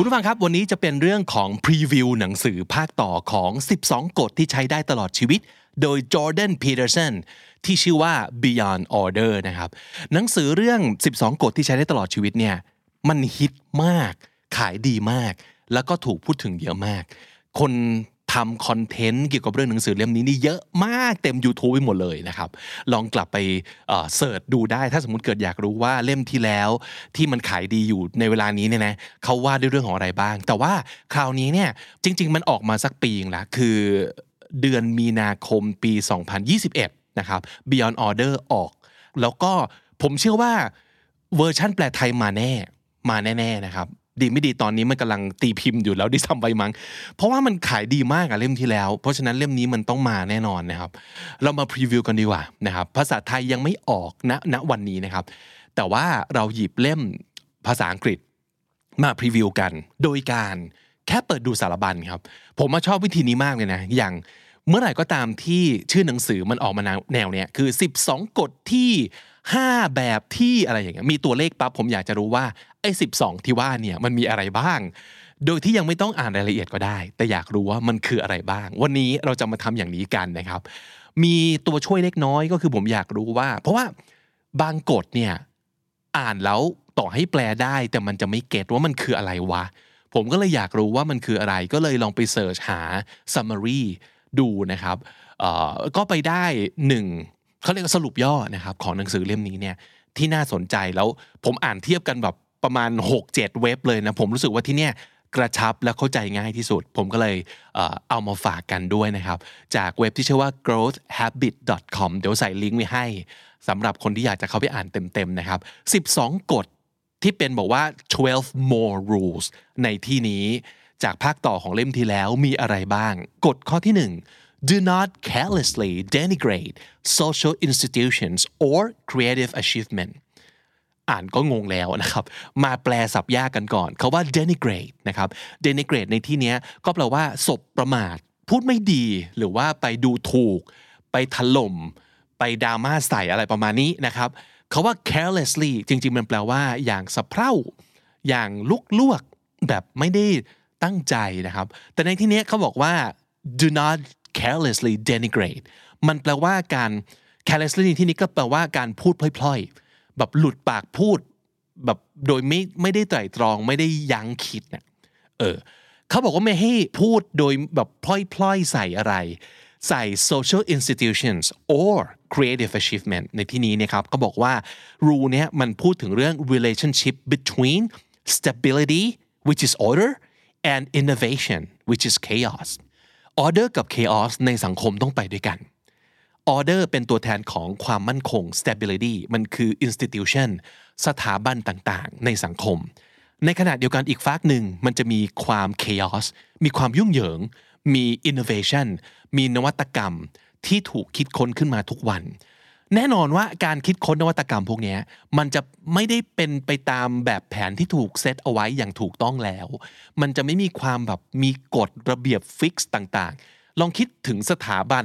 คุณผู้ฟังครับวันนี้จะเป็นเรื่องของพรีวิวหนังสือภาคต่อของ 12 กฎที่ใช้ได้ตลอดชีวิต โดย Jordan Peterson ที่ชื่อว่า Beyond Order นะครับหนังสือเรื่อง 12 กฎที่ใช้ได้ตลอดชีวิตเนี่ยมันฮิตมาก ขายดีมาก แล้วก็ถูกพูดถึงเยอะมาก คน ทำคอนเทนต์เกี่ยวกับเรื่องหนังสือเล่มนี้นี่เยอะมากเต็ม YouTube ไปหมดเลยนะครับ ลองกลับไป search ดูได้ ถ้าสมมติเกิดอยากรู้ว่าเล่มที่แล้วที่มันขายดีอยู่ในเวลานี้เนี่ยนะเขาว่าด้วยเรื่องของอะไรบ้าง แต่ว่าคราวนี้เนี่ยจริง ๆ มันออกมาสักปีงละคือเดือนมีนาคมปี 2021 นะครับ Beyond Order ออก แล้วก็ผมเชื่อว่าเวอร์ชั่นแปลไทยมาแน่มาแน่ๆนะครับ ดีไม่ดีตอนนี้มันกำลังตีพิมพ์อยู่แล้วด้วยซ้ำไปมั้งเพราะว่ามันขายดีมากอะเล่มที่แล้ว เพราะฉะนั้นเล่มนี้มันต้องมาแน่นอนนะครับ เรามา preview กันดีกว่านะครับภาษาไทยยังไม่ออกณณวันนี้นะครับ แต่ว่าเราหยิบเล่มภาษาอังกฤษมาพรีวิวกัน โดยการแค่เปิดดูสารบัญครับ ผมมาชอบวิธีนี้มากเลยนะ อย่างเมื่อไหร่ก็ตามที่ชื่อหนังสือมันออกมาแนวเนี้ยคือ 12 กฎที่ 5 แบบที่อะไรอย่างเงี้ยมีตัวเลขปั๊บผมอยากจะรู้ว่าไอ้12 ที่ว่าเนี่ยมันมีอะไรบ้าง โดยที่ยังไม่ต้องอ่านรายละเอียดก็ได้ แต่อยากรู้ว่ามันคืออะไรบ้าง วันนี้เราจะมาทำอย่างนี้กันนะครับ มีตัวช่วยเล็กน้อยก็คือผมอยากรู้ว่า เพราะว่าบางกฎเนี่ยอ่านแล้วต่อให้แปลได้ แต่มันจะไม่เก็ตว่ามันคืออะไรวะ ผมก็เลยอยากรู้ว่ามันคืออะไร ก็เลยลองไปเสิร์ชหา summary ดูนะครับก็ไปได้หนึ่ง เขาเรียกว่าสรุปย่อนะครับของหนังสือเล่มนี้เนี่ยที่น่าสนใจแล้วผมอ่านเทียบกันแบบประมาณ 6-7 เว็บเลยนะผมรู้สึกว่าที่เนี่ยกระชับและเข้าใจง่ายที่สุด ผมก็เลยเอามาฝากกันด้วยนะครับ จากเว็บที่ชื่อว่า growthhabit.com เดี๋ยวใส่ลิงก์ไว้ให้สำหรับคนที่อยากจะเข้าไปอ่านเต็มๆนะครับ 12 กฎที่เป็นบอกว่า 12 more rules ในที่นี้จากภาคต่อของเล่มที่แล้วมีอะไรบ้าง กฎข้อที่ 1 do not carelessly denigrate social institutions or creative achievement อ่านก็งงแล้วนะครับ มาแปลศัพท์ยากกันก่อนเขาว่า denigrate นะครับ denigrate ในที่นี้ก็แปลว่าสบประมาท พูดไม่ดี หรือว่าไปดูถูก ไปถล่ม ไปดราม่าใส่อะไรประมาณนี้นะครับเขาว่า carelessly จริง ๆ มันแปลว่าอย่างสะเพร่า อย่างลุกลวกแบบไม่ได้ตั้งใจนะครับ แต่ในที่นี้เขาบอกว่า do not carelessly denigrate มันแปลว่าการ carelessly ที่นี้ก็แปลว่าการพูดพล่อยๆ แบบหลุดปากพูดแบบโดยไม่ไม่ได้ไตร่ตรองไม่ได้ยั้งคิดเนี่ยเออเขาบอกว่าไม่ให้พูดโดยแบบพล่อยๆ ใส่อะไร ใส่ social institutions or creative achievement ในที่นี้นะครับก็บอกว่า rule เนี้ยมันพูดถึงเรื่อง relationship between stability which is order and innovation which is chaos ออเดอร์กับ chaos ในสังคมต้องไปด้วยกันออเดอร์เป็นตัวแทนของความมั่นคง stability มันคือ institution สถาบันต่างๆ ในสังคม ในขณะเดียวกันอีกฝากหนึ่งมันจะมีความ chaos มีความยุ่งเหยิง มี innovation มีนวัตกรรมที่ถูกคิดค้นขึ้นมาทุกวัน แน่นอนว่าการคิดค้นนวัตกรรมพวกนี้มันจะไม่ได้เป็นไปตามแบบแผนที่ถูกเซตเอาไว้อย่างถูกต้องแล้ว มันจะไม่มีความแบบมีกฎระเบียบฟิกซ์ต่างๆ ลองคิดถึงสถาบัน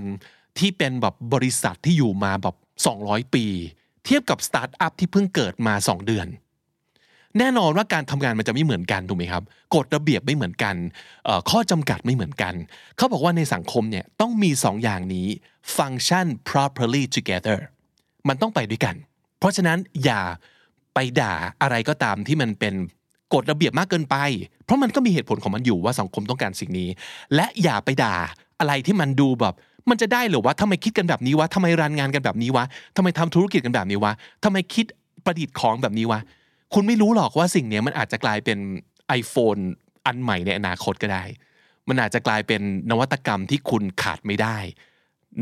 ที่เป็นแบบบริษัทที่อยู่มาแบบ 200 ปี เทียบกับสตาร์ทอัพที่เพิ่งเกิดมา 2 เดือน แน่นอนว่าการทำงานมันจะไม่เหมือนกันถูกไหมครับกฎระเบียบไม่เหมือนกันข้อจำกัดไม่เหมือนกัน เขาบอกว่าในสังคมเนี่ยต้องมี 2 อย่างนี้ function properly together มันต้องไปด้วยกัน เพราะฉะนั้นอย่าไปด่าอะไรก็ตามที่มันเป็นกฎระเบียบมากเกินไป เพราะมันก็มีเหตุผลของมันอยู่ว่าสังคมต้องการสิ่งนี้ และอย่าไปด่าอะไรที่มันดูแบบ มันจะได้หรือว่าทำไมคิดกันแบบนี้วะทำไมรันงานกันแบบนี้วะทำไมทำธุรกิจกันแบบนี้วะทำไมคิดประดิษฐ์ของแบบนี้วะคุณไม่รู้หรอกว่าสิ่งนี้มันอาจจะกลายเป็น iPhone อันใหม่ในอนาคตก็ได้ มันอาจจะกลายเป็นนวัตกรรมที่คุณขาดไม่ได้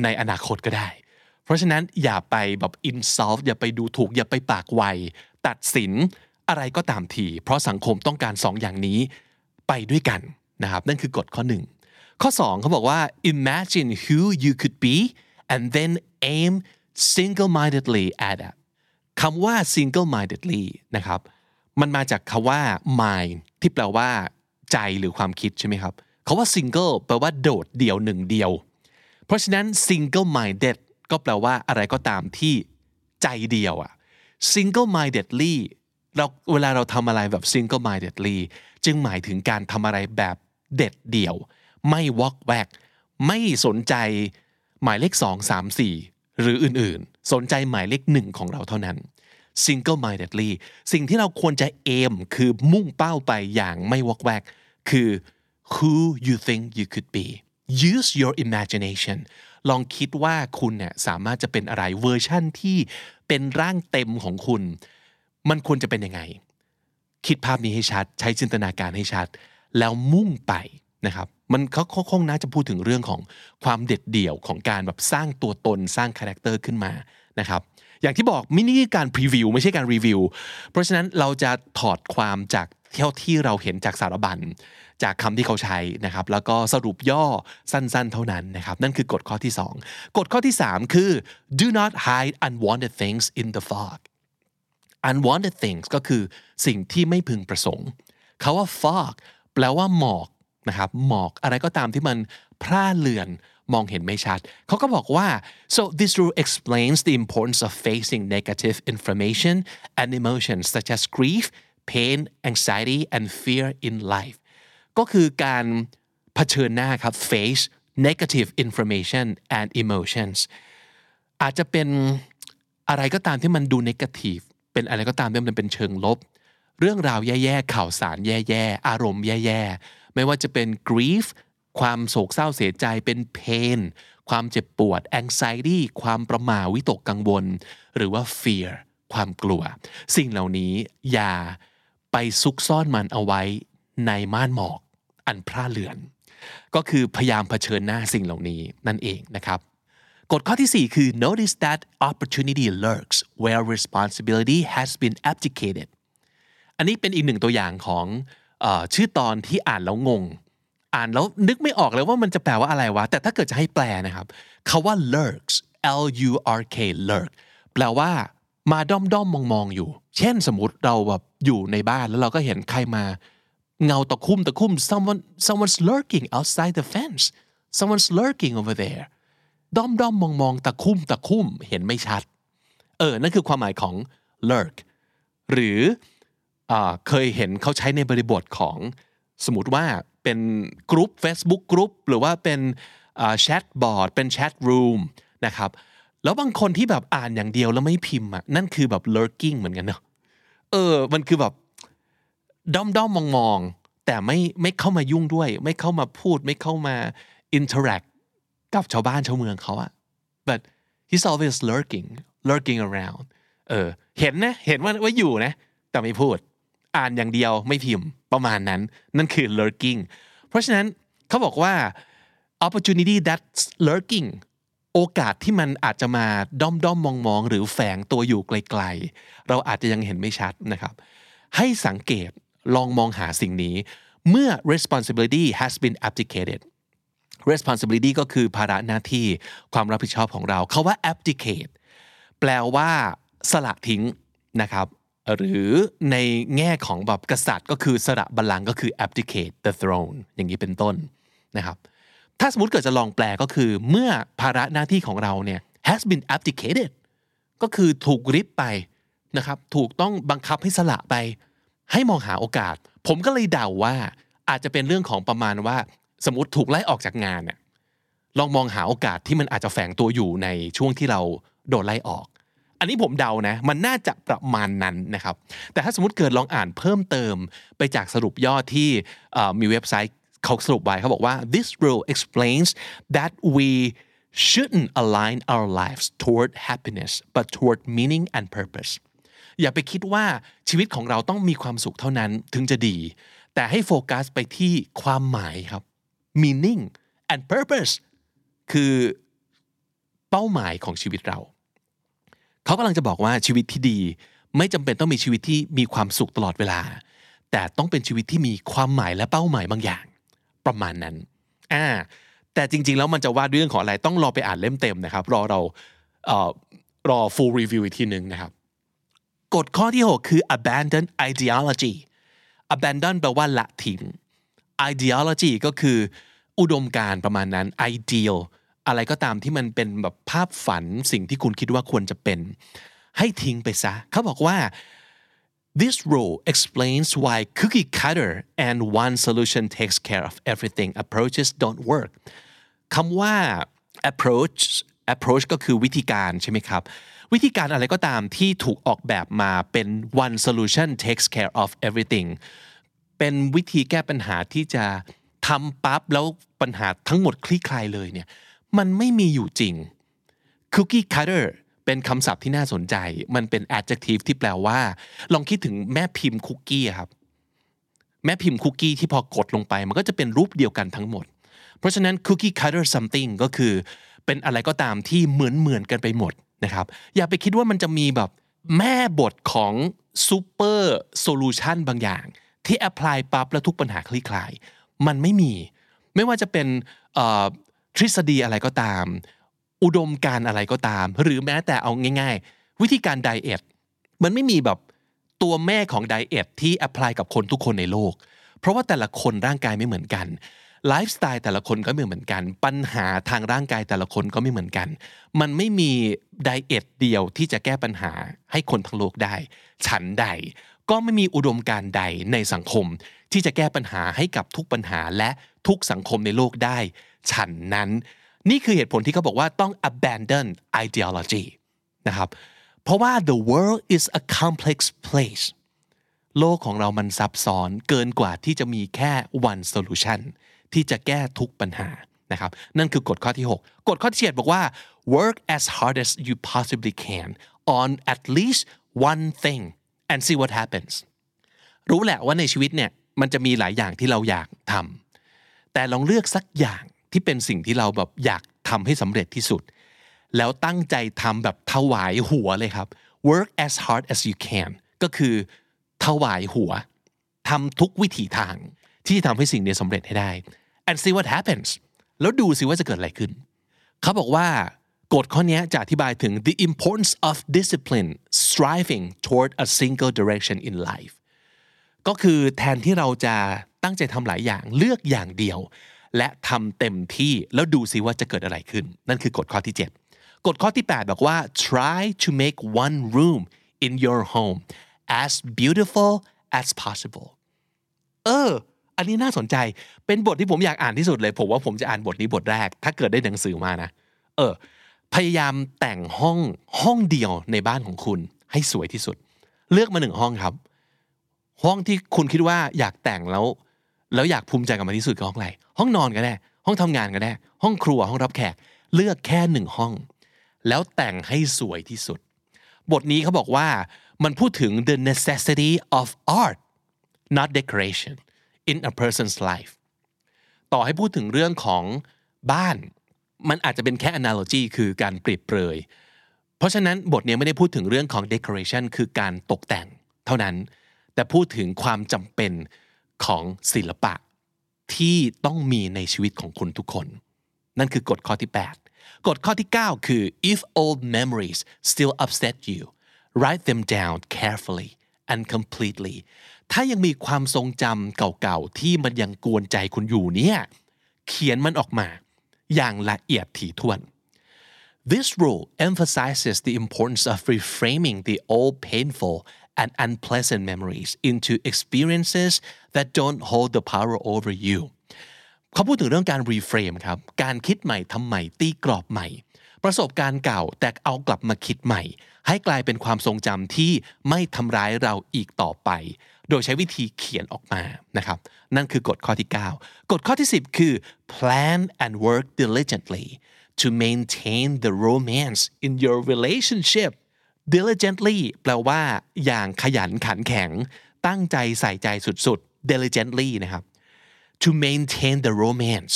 ในอนาคตก็ได้ เพราะฉะนั้นอย่าไปแบบ insult อย่าไปดูถูก อย่าไปปากไว ตัดสินอะไรก็ตามที เพราะสังคมต้องการสองอย่างนี้ไปด้วยกันนะครับนั่นคือกฎข้อหนึ่งข้อ2เขาบอกว่า imagine who you could be and then aim single-mindedly at it คำว่า single-mindedly นะครับมันมาจากคำว่า mind ที่แปลว่า ใจหรือความคิดใช่ไหมครับคาว่า single แปลว่าโดดเดี่ยวหนึ่งเดียว เพราะฉะนั้น single minded ก็แปลว่าอะไรก็ตามที่ใจเดียวอะ single mindedly เราเวลาเราทำอะไรแบบ single mindedly จึงหมายถึงการทำอะไรแบบเด็ดเดี่ยว ไม่วอกแวก ไม่สนใจหมายเลข 2 3 4 หรืออื่นๆ สนใจหมายเลขหนึ่งของเราเท่านั้น single mindedly สิ่งที่เราควรจะเอมคือมุ่งเป้าไปอย่างไม่วอกแวก คือ who you think you could be use your imagination ลองคิดว่าคุณเนี่ยสามารถจะเป็นอะไรเวอร์ชั่นที่เป็นร่างเต็มของคุณ มันควรจะเป็นยังไง คิดภาพนี้ให้ชัด ใช้จินตนาการให้ชัด แล้วมุ่งไปนะครับ มันเขาคงน่าจะพูดถึงเรื่องของความเด็ดเดี่ยวของการแบบสร้างตัวตนสร้าง character ขึ้นมานะครับอย่างที่บอกว่านี่การ preview ไม่ใช่การรีวิวเพราะฉะนั้นเราจะถอดความจาก เท่าที่เราเห็นจากสารบัญจากคำที่เขาใช้นะครับแล้วก็สรุปย่อสั้นๆ เท่านั้นนะครับนั่นคือกฎข้อที่ 2 กฎข้อที่ 3 คือ do not hide unwanted things in the fog unwanted things ก็คือสิ่งที่ไม่พึงประสงค์คาว่า fog แปลว่าหมอกนะครับหมอกอะไรก็ตามที่มันพร่าเลือนมองเห็นไม่ชัดเขาก็บอกว่า so this rule explains the importance of facing negative information and emotions such as grief pain anxiety and fear in life ก็คือการเผชิญหน้าครับ face negative information and emotions อาจจะเป็นอะไรก็ตามที่มันดู negative เป็นอะไรก็ตามที่มันเป็นเชิงลบ เรื่องราวแย่ๆ ข่าวสารแย่ๆ อารมณ์แย่ๆ ไม่ว่าจะเป็น grief ความโศกเศร้าเสียใจเป็น pain ความเจ็บปวด anxiety ความประหม่าวิตกกังวล หรือว่า fear ความกลัว สิ่งเหล่านี้อย่า ไปซุกซ่อนมันเอาไว้ในม่านหมอกอันพร่าเลือน ก็คือพยายามเผชิญหน้าสิ่งเหล่านี้นั่นเองนะครับกฎข้อที่ 4 คือ notice that opportunity lurks where responsibility has been abdicated อันนี้เป็นอีกหนึ่งตัวอย่างของอชื่อตอนที่อ่านแล้วงง อ่านแล้วนึกไม่ออกเลยว่ามันจะแปลว่าอะไรวะ แต่ถ้าเกิดจะให้แปลนะครับคาว่า lurks L U R K lurk แปลว่า มาด้อมด้อมมองมองอยู่ เช่นสมมติเราแบบอยู่ในบ้านแล้วเราก็เห็นใครมาเงาตะคุ่มตะคุ่ม someone someone's lurking outside the fence someone's lurking over there ด้อมด้อมมองมองตะคุ่มตะคุ่มเห็นไม่ชัด เออ นั่นคือความหมายของ lurk หรืออเคยเห็นเขาใช้ในบริบทของสมมติว่าเป็นกรุ๊ป Facebook กรุ๊ปหรือว่าเป็นแชทบอร์ดเป็นแชทรูมนะครับ แล้วบางคนที่แบบอ่านอย่างเดียวแล้วไม่พิมพ์อะนั่นคือแบบ lurking เหมือนกันเนาะเออ มันคือแบบด้อมด้อมมองมองแต่ไม่ไม่เข้ามายุ่งด้วย ไม่เข้ามาพูด ไม่เข้ามา interact กับชาวบ้านชาวเมืองเขาอะ but he's always lurking lurking around เออ เห็นนะ เห็นว่าว่าอยู่นะ แต่ไม่พูด อ่านอย่างเดียวไม่พิมพ์ประมาณนั้น นั่นคือ lurking เพราะฉะนั้นเขาบอกว่า opportunity that's lurking โอกาสที่มันอาจจะมาด้อมด้อมมองมองหรือแฝงตัวอยู่ไกลๆ เราอาจจะยังเห็นไม่ชัดนะครับ ให้สังเกตลองมองหาสิ่งนี้ เมื่อ responsibility has been abdicated responsibility ก็คือภาระหน้าที่ความรับผิดชอบของเราเขาว่า abdicate แปลว่า สละทิ้งนะครับ หรือในแง่ของแบบกษัตริย์ก็คือสละบัลลังก์ก็คือ abdicate the throne อย่างนี้เป็นต้นนะครับ ถ้าสมมติเกิดจะลองแปลก็คือ เมื่อภาระหน้าที่ของเราเนี่ย has been abdicated ก็คือถูกริบไปนะครับ ถูกต้องบังคับให้สละไป ให้มองหาโอกาส ผมก็เลยเดาว่า อาจจะเป็นเรื่องของประมาณว่า สมมติถูกไล่ออกจากงานเนี่ยลองมองหาโอกาสที่มันอาจจะแฝงตัวอยู่ในช่วงที่เราโดนไล่ออก อันนี้ผมเดานะ มันน่าจะประมาณนั้นนะครับ แต่ถ้าสมมติเกิดลองอ่านเพิ่มเติมไปจากสรุปย่อที่มีเว็บไซต์ เขาสรุปไว้เขาบอกว่า this rule explains that we shouldn't align our lives toward happiness but toward meaning and purpose อย่าไปคิดว่าชีวิตของเราต้องมีความสุขเท่านั้นถึงจะดี แต่ให้โฟกัสไปที่ความหมายครับ meaning and purpose คือเป้าหมายของชีวิตเรา เขากำลังจะบอกว่าชีวิตที่ดี ไม่จำเป็นต้องมีชีวิตที่มีความสุขตลอดเวลา แต่ต้องเป็นชีวิตที่มีความหมายและเป้าหมายบางอย่าง ประมาณนั้นอ่าแต่จริง ๆ แล้วมันจะว่าเรื่องของอะไรต้องรอไปอ่านเล่มเต็มนะครับ รอเราเอ่อรอ full review อีกทีหนึ่งนะครับกฎข้อที่ 6 คือ abandon ideology abandon แปลว่าละทิ้ง ideology ก็คือ อุดมการณ์ประมาณนั้น ideal อะไรก็ตามที่มันเป็นแบบภาพฝันสิ่งที่คุณคิดว่าควรจะเป็น ให้ทิ้งไปซะ เขาบอกว่า This rule explains why cookie cutter and one solution takes care of everything approaches don't work คำว่า approach approach ก็คือวิธีการใช่ไหมครับ วิธีการอะไรก็ตามที่ถูกออกแบบมาเป็น one solution takes care of everything เป็นวิธีแก้ปัญหาที่จะทำปั๊บแล้วปัญหาทั้งหมดคลี่คลายเลยเนี่ย มันไม่มีอยู่จริง cookie cutter เป็นคำศัพท์ที่น่าสนใจ มันเป็น adjective ที่แปลว่า ลองคิดถึงแม่พิมพ์คุกกี้ครับ แม่พิมพ์คุกกี้ที่พอกดลงไป มันก็จะเป็นรูปเดียวกันทั้งหมด เพราะฉะนั้น cookie cutter something ก็คือ เป็นอะไรก็ตามที่เหมือนเหมือนกันไปหมดนะครับ อย่าไปคิดว่ามันจะมีแบบแม่บทของ super solution บางอย่าง ที่ apply ปั๊บแล้วทุกปัญหาคลี่คลาย มันไม่มี ไม่ว่าจะเป็นทฤษฎีอะไรก็ตาม อุดมการณ์อะไรก็ตาม หรือแม้แต่เอาง่ายๆ วิธีการ diet มันไม่มีแบบตัวแม่ของ diet ที่ apply กับคนทุกคนในโลก เพราะว่าแต่ละคนร่างกายไม่เหมือนกันไลฟ์สไตล์แต่ละคนก็ไม่เหมือนกัน ปัญหาทางร่างกายแต่ละคนก็ไม่เหมือนกัน มันไม่มีไดเอทเดียวที่จะแก้ปัญหาให้คนทั้งโลกได้ ฉันใด ก็ไม่มีอุดมการใดในสังคม ที่จะแก้ปัญหาให้กับทุกปัญหาและทุกสังคมในโลกได้ ฉันนั้น นี่คือเหตุผลที่เขาบอกว่าต้อง abandon ideology นะครับ เพราะว่า the world is a complex place โลกของเรามันซับซ้อนเกินกว่าที่จะมีแค่ one solution ที่จะแก้ทุกปัญหานะครับ นั่นคือกฎข้อที่ 6 กฎข้อที่7บอกว่า work as hard as you possibly can on at least one thing and see what happens รู้แหละว่าในชีวิตเนี่ยมันจะมีหลายอย่างที่เราอยากทำแต่ลองเลือกสักอย่าง ที่เป็นสิ่งที่เราแบบอยากทำให้สำเร็จที่สุด แล้วตั้งใจทำแบบถวายหัวเลยครับ work as hard as you can ก็คือถวายหัวทำทุกวิถีทางที่จะทำให้สิ่งนี้สำเร็จให้ได้ and see what happens แล้วดูสิว่าจะเกิดอะไรขึ้น เขาบอกว่ากฎข้อนี้จะอธิบายถึง the importance of discipline striving toward a single direction in life ก็คือแทนที่เราจะตั้งใจทำหลายอย่างเลือกอย่างเดียว และทำเต็มที่แล้วดูสิว่าจะเกิดอะไรขึ้น นั่นคือกฎข้อที่ 7 กฎข้อที่ 8 บอกว่า try to make one room in your home as beautiful as possible เออ อันนี้น่าสนใจ เป็นบทที่ผมอยากอ่านที่สุดเลย ผมว่าผมจะอ่านบทนี้บทแรก ถ้าเกิดได้หนังสือมานะ เออ พยายามแต่งห้องห้องเดียวในบ้านของคุณ ให้สวยที่สุด เลือกมาหนึ่งห้องครับ ห้องที่คุณคิดว่าอยากแต่งแล้ว แล้วอยากภูมิใจกับมันที่สุดคือห้องอะไรห้องนอนก็ได้ ห้องทำงานก็ได้ ห้องครัวห้องรับแขก เลือกแค่หนึ่งห้อง แล้วแต่งให้สวยที่สุด บทนี้เขาบอกว่ามันพูดถึง the necessity of art not decoration in a person's life ต่อให้พูดถึงเรื่องของบ้าน มันอาจจะเป็นแค่ analogy คือการเปรียบเปรย เพราะฉะนั้นบทนี้ไม่ได้พูดถึงเรื่องของ decoration คือการตกแต่งเท่านั้น แต่พูดถึงความจำเป็น ของศิลปะ ที่ต้องมีในชีวิตของคุณทุกคน นั่นคือกฎข้อที่ 8 กฎข้อที่ 9 คือ if old memories still upset you write them down carefully and completely ถ้ายังมีความทรงจำเก่าๆ ที่มันยังกวนใจคุณอยู่เนี่ยเขียนมันออกมา อย่างละเอียดถี่ถ้วน This rule emphasizes the importance of reframing the old painful and unpleasant memories into experiences that don't hold the power over you เขาพูดถึงเรื่องการ reframe ครับ การคิดใหม่ทำใหม่ ตีกรอบใหม่ ประสบการณ์เก่าแต่เอากลับมาคิดใหม่ ให้กลายเป็นความทรงจำที่ไม่ทำร้ายเราอีกต่อไป โดยใช้วิธีเขียนออกมานะครับ นั่นคือกฎข้อที่ 9 กฎข้อที่ 10 คือ plan and work diligently to maintain the romance in your relationship diligently แปลว่า อย่างขยันขันแข็ง ตั้งใจใส่ใจสุดๆ diligently นะครับ to maintain the romance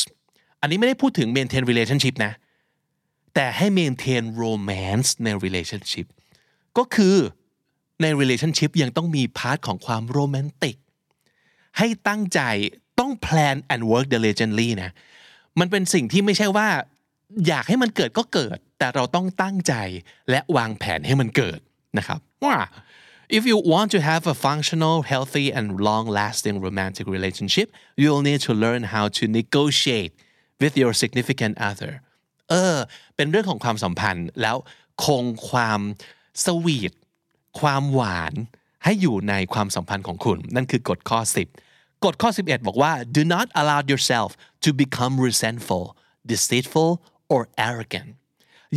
อันนี้ไม่ได้พูดถึง maintain relationship นะ แต่ให้ maintain romance ใน relationship ก็คือใน relationship ยังต้องมี part ของความโรแมนติก ให้ตั้งใจต้อง plan and work diligently นะ มันเป็นสิ่งที่ไม่ใช่ว่า อยากให้มันเกิดก็เกิด แต่เราต้องตั้งใจและวางแผนให้มันเกิดนะครับว่า If you want to have a functional, healthy, and long lasting romantic relationship, you'll need to learn how to negotiate with your significant other. เออเป็นเรื่องของความสัมพันธ์แล้วคงความสวีทความหวานให้อยู่ในความสัมพันธ์ของคุณ นั่นคือกฎข้อ 10 กฎข้อ 11 บอกว่า do not allow yourself to become resentful deceitful or arrogant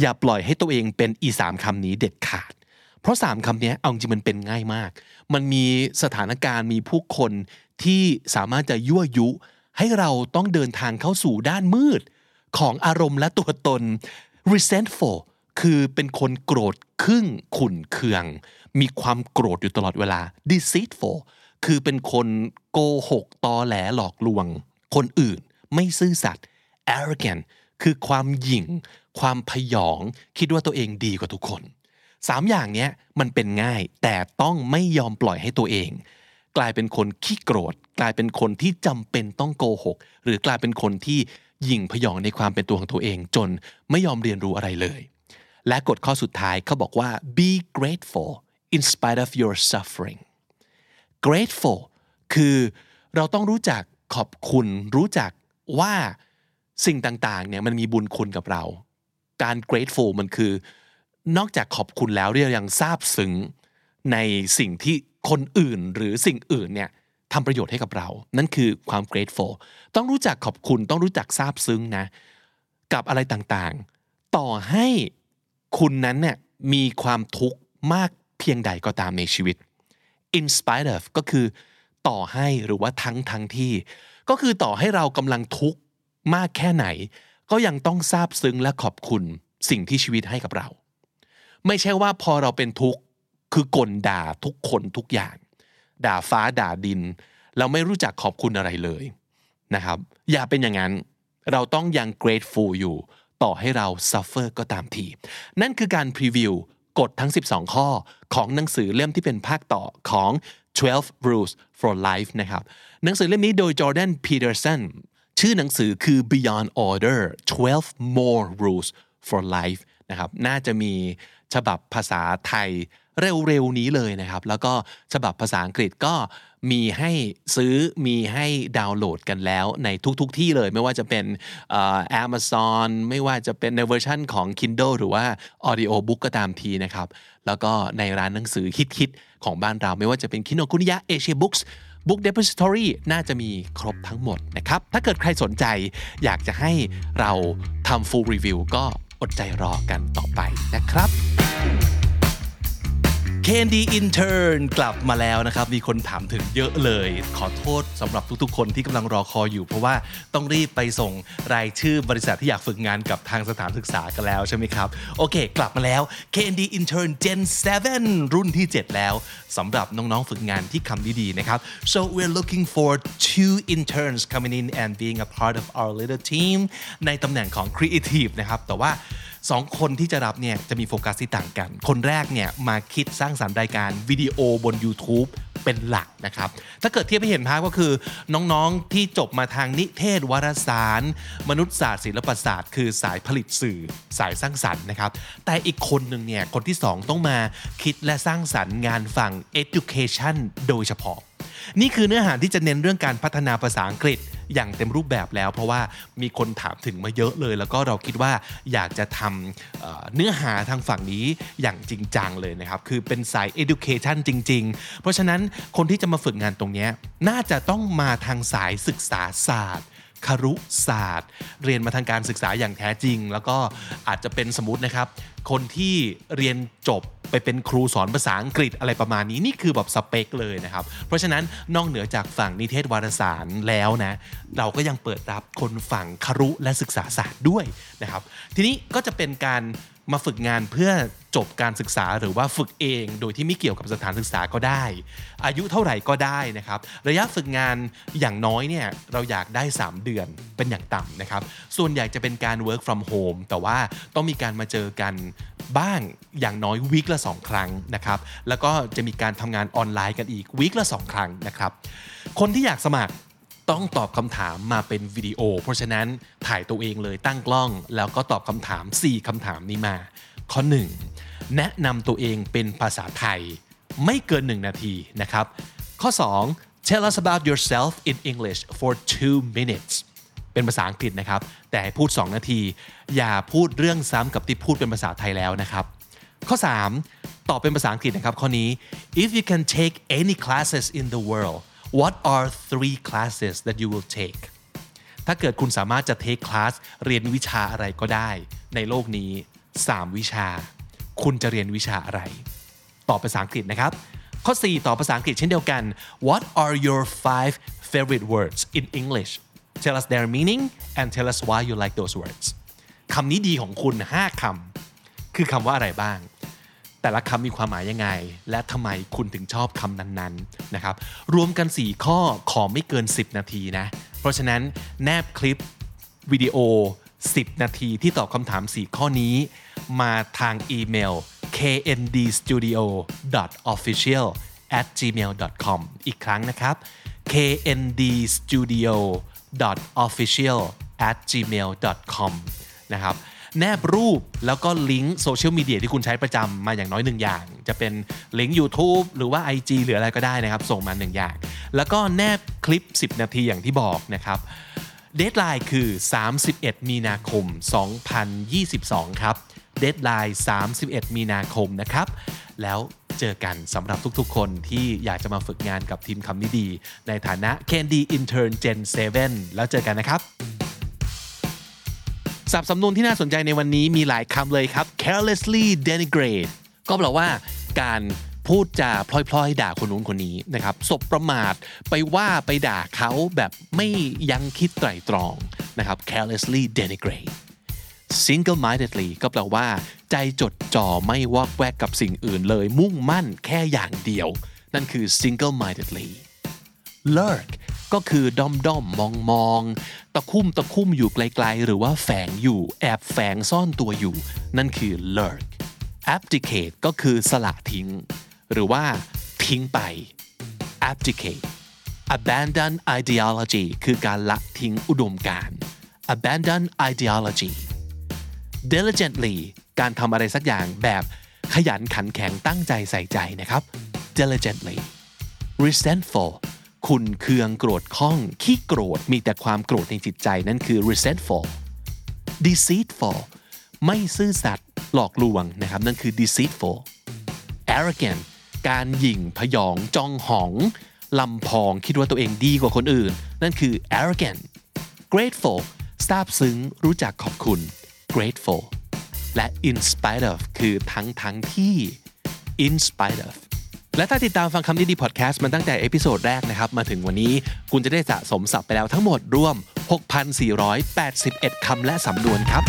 อย่าปล่อยให้ตัวเองเป็นอีสามคำนี้เด็ดขาด เพราะสามคำนี้เอาจริงมันเป็นง่ายมาก มันมีสถานการณ์มีผู้คนที่สามารถจะยั่วยุ ให้เราต้องเดินทางเข้าสู่ด้านมืด ของอารมณ์และตัวตน resentful คือเป็นคนโกรธครึ่งขุนเคือง มีความโกรธอยู่ตลอดเวลา deceitful คือเป็นคนโกหกตอแหลหลอกลวง คนอื่นไม่ซื่อสัตย์ arrogant คือความหยิ่ง ความพยองคิดว่าตัวเองดีกว่าทุกคนสามอย่างเนี้ยมันเป็นง่ายแต่ต้องไม่ยอมปล่อยให้ตัวเอง กลายเป็นคนขี้โกรธ กลายเป็นคนที่จำเป็นต้องโกหก หรือกลายเป็นคนที่หยิ่งพยองในความเป็นตัวของตัวเอง จนไม่ยอมเรียนรู้อะไรเลย และกฎข้อสุดท้ายเขาบอกว่า be grateful in spite of your suffering grateful คือเราต้องรู้จักขอบคุณรู้จักว่าสิ่งต่างๆเนี่ยมันมีบุญคุณกับเรา การ grateful มันคือ นอกจากขอบคุณแล้วเรายังซาบซึ้งในสิ่งที่คนอื่นหรือสิ่งอื่นเนี่ยทำประโยชน์ให้กับเรา นั่นคือความ grateful ต้องรู้จักขอบคุณ ต้องรู้จักซาบซึ้งนะ กับอะไรต่างๆ ต่อให้คุณนั้นเนี่ยมีความทุกข์มากเพียงใดก็ตามในชีวิต in spite of ก็คือ ต่อให้หรือว่าทั้งทั้งที่ ก็คือต่อให้เรากำลังทุกข์มากแค่ไหน ก็ยังต้องซาบซึ้งและขอบคุณสิ่งที่ชีวิตให้กับเรา ไม่ใช่ว่าพอเราเป็นทุกข์คือกลด่าทุกคนทุกอย่าง ด่าฟ้าด่าดิน เราไม่รู้จักขอบคุณอะไรเลยนะครับ อย่าเป็นอย่างนั้นเราต้องยัง grateful อยู่ ต่อให้เรา suffer ก็ตามที นั่นคือการพรีวิวกฎทั้ง 12 ข้อของหนังสือเล่มที่เป็นภาคต่อของ 12 rules for life นะครับ หนังสือเล่มนี้โดย Jordan Peterson ชื่อหนังสือคือ Beyond Order 12 more rules for life นะครับน่าจะมีฉบับภาษาไทยเร็วๆนี้เลยนะครับ แล้วก็ฉบับภาษาอังกฤษก็มีให้ซื้อมีให้ดาวน์โหลดกันแล้วในทุกๆทที่เลย ไม่ว่าจะเป็น Amazon ไม่ว่าจะเป็นในเวอร์ชันของ Kindle หรือว่า Audio Book ก็ตามทีนะครับ แล้วก็ในร้านหนังสือฮิตๆของบ้านเรา ไม่ว่าจะเป็นคิโนคุนิยะ Asia Books Book Depository น่าจะมีครบทั้งหมดนะครับ ถ้าเกิดใครสนใจอยากจะให้เราทำ full review ก็อดใจรอกันต่อไปนะครับ Candy Intern กลับมาแล้วนะครับ มีคนถามถึงเยอะเลย ขอโทษสำหรับทุกๆ คนที่กำลังรอคอยอยู่ เพราะว่าต้องรีบไปส่งรายชื่อบริษัทที่อยากฝึกงานกับทางสถานศึกษากันแล้วใช่ไหมครับ โอเค กลับมาแล้ว Candy Intern Gen 7 รุ่นที่ 7 แล้วสำหรับน้องๆ ฝึกงานที่คำดีๆ นะครับ so we're looking for two interns coming in and being a part of our little team ในตำแหน่งของ Creative นะครับ แต่ว่าสองคนที่จะรับเนี่ยจะมีโฟกัสที่ต่างกัน คนแรกเนี่ยมาคิดสร้างสรรค์รายการวิดีโอบน YouTube เป็นหลักนะครับ ถ้าเกิดเทียบให้เห็นภาพก็คือน้องๆที่จบมาทางนิเทศวารสาร มนุษยศาสตร์ศิลปศาสตร์ คือสายผลิตสื่อสายสร้างสรรค์นะครับ แต่อีกคนหนึ่งเนี่ยคนที่สองต้องมาคิดและสร้างสรรค์งานฝั่ง education โดยเฉพาะ นี่คือเนื้อหาที่จะเน้นเรื่องการพัฒนาภาษาอังกฤษ อย่างเต็มรูปแบบแล้ว เพราะว่ามีคนถามถึงมาเยอะเลย แล้วก็เราคิดว่าอยากจะทำเเนื้อหาทางฝั่งนี้อย่างจริงจังเลยนะครับคือเป็นสาย education จริง ๆ เพราะฉะนั้นคนที่จะมาฝึกงานตรงนี้น่าจะต้องมาทางสายศึกษาศาสตร์ ครุศาสตร์ เรียนมาทางการศึกษาอย่างแท้จริง แล้วก็อาจจะเป็นสมมตินะครับ คนที่เรียนจบไปเป็นครูสอนภาษาอังกฤษอะไรประมาณนี้นี่คือแบบสเปคเลยนะครับ เพราะฉะนั้นนอกเหนือจากฝั่งนิเทศวารสารแล้วนะ เราก็ยังเปิดรับคนฝั่งครุและศึกษาศาสตร์ด้วยนะครับ ทีนี้ก็จะเป็นการ มาฝึกงานเพื่อจบการศึกษาหรือว่าฝึกเอง โดยที่ไม่เกี่ยวกับสถานศึกษาก็ได้ อายุเท่าไหร่ก็ได้นะครับ ระยะฝึกงานอย่างน้อยเนี่ยเราอยากได้ 3 เดือนเป็นอย่างต่ำนะครับ ส่วนใหญ่จะเป็นการ work from home แต่ว่าต้องมีการมาเจอกันบ้างอย่างน้อยวีคละ 2 ครั้งนะครับ แล้วก็จะมีการทำงานออนไลน์กันอีกวีคละ 2 ครั้งนะครับ คนที่อยากสมัคร ต้องตอบคำถามมาเป็นวิดีโอ เพราะฉะนั้นถ่ายตัวเองเลยตั้งกล้อง แล้วก็ตอบคำถาม 4คำถามนี้มา ข้อ 1 แนะนำตัวเองเป็นภาษาไทย ไม่เกิน 1 นาทีนะครับ ข้อ 2 tell us about yourself in English for two minutes เป็นภาษาอังกฤษนะครับ แต่ให้พูด 2 นาที อย่าพูดเรื่องซ้ำกับที่พูดเป็นภาษาไทยแล้วนะครับ ข้อ 3 ตอบเป็นภาษาอังกฤษนะครับข้อนี้ if you can take any classes in the world what are three classes that you will take ถ้าเกิดคุณสามารถจะ take class เรียนวิชาอะไรก็ได้ ในโลกนี้ 3 วิชา คุณจะเรียนวิชาอะไร ตอบภาษาอังกฤษนะครับ ข้อ 4ตอบภาษาอังกฤษเช่นเดียวกัน What are your five favorite words in English Tell us their meaning and tell us why you like those words คำนี้ดีของคุณ 5คำคือคำว่าอะไรบ้าง แต่ละคำมีความหมายยังไง และทำไมคุณถึงชอบคำนั้นๆนะครับ รวมกัน 4 ข้อขอไม่เกิน 10 นาทีนะ เพราะฉะนั้นแนบคลิปวิดีโอ 10 นาทีที่ตอบคำถาม 4 ข้อนี้ มาทางอีเมล kndstudio.official at gmail.com อีกครั้งนะครับ kndstudio.official at gmail.com นะครับ แนบรูปแล้วก็ลิงก์โซเชียลมีเดียที่คุณใช้ประจำมาอย่างน้อยหนึ่งอย่าง จะเป็นลิงก์ YouTube หรือว่า IG หรืออะไรก็ได้นะครับ ส่งมาหนึ่งอย่าง แล้วก็แนบคลิป 10 นาทีอย่างที่บอกนะครับ deadline คือ 31 มีนาคม 2022 ครับ deadline 31 มีนาคมนะครับ แล้วเจอกันสำหรับทุกๆ คนที่อยากจะมาฝึกงานกับทีมคำนี้ดี ในฐานะ Candy Intern Gen 7 แล้วเจอกันนะครับ ศัพท์สำนวนที่น่าสนใจในวันนี้มีหลายคำเลยครับ carelessly denigrate ก็แปลว่าการพูดจาพลอยๆ ด่าคนนู้นคนนี้นะครับสบประมาทไปว่าไปด่าเขาแบบไม่ยังคิดไตร่ตรองนะครับ carelessly denigrate single mindedly ก็แปลว่า ใจจดจ่อไม่วอกแวกกับสิ่งอื่นเลย มุ่งมั่นแค่อย่างเดียว นั่นคือ single mindedly lurk ก็คือด้อมด้อมมองมองตะคุ่มตะคุ่มอยู่ไกลๆ หรือว่าแฝงอยู่แอบแฝงซ่อนตัวอยู่ นั่นคือ lurk abdicate ก็คือสละทิ้ง หรือว่าทิ้งไป abdicate abandon ideology คือการละทิ้งอุดมการ abandon ideology diligently การทำอะไรสักอย่างแบบขยันขันแข็งตั้งใจใส่ใจนะครับ diligently resentful คุณเคืองโกรธข้อง ขี้โกรธมีแต่ความโกรธในจิตใจนั่นคือ resentful deceitful ไม่ซื่อสัตย์หลอกลวงนะครับนั่นคือ deceitful arrogant การหยิ่งพยองจองหองลำพองคิดว่าตัวเองดีกว่าคนอื่น นั่นคือ arrogant grateful ซาบซึ้งรู้จักขอบคุณ grateful และ in spite of คือทั้งทั้งที่ in spite of และถ้าติดตามฟังคำนี้ดีพอดแคสต์มาตั้งแต่ episode แรกนะครับมาถึงวันนี้คุณจะได้สะสมศัพท์ไปแล้วทั้งหมดรวม 6,481 คำและสำนวนครับ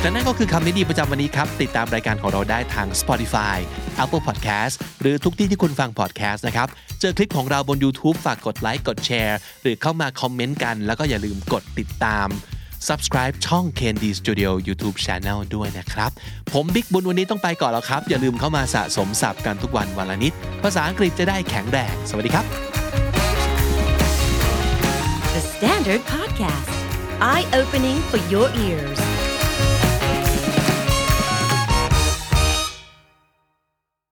และนั่นก็คือคำนี้ดีประจำวันนี้ครับ ติดตามรายการของเราได้ทาง Spotify Apple Podcast หรือทุกที่ที่คุณฟัง podcast นะครับ เจอคลิปของเราบน YouTube ฝากกดไลค์กดแชร์หรือเข้ามาคอมเมนต์กัน แล้วก็อย่าลืมกดติดตาม subscribe ช่อง Candy Studio YouTube Channel ด้วยนะครับ ผมบิ๊กบุญวันนี้ต้องไปก่อนแล้วครับ อย่าลืมเข้ามาสะสมศัพท์กันทุกวันวันละนิด ภาษาอังกฤษจะได้แข็งแรง สวัสดีครับ The Standard Podcast, eye opening for your ears.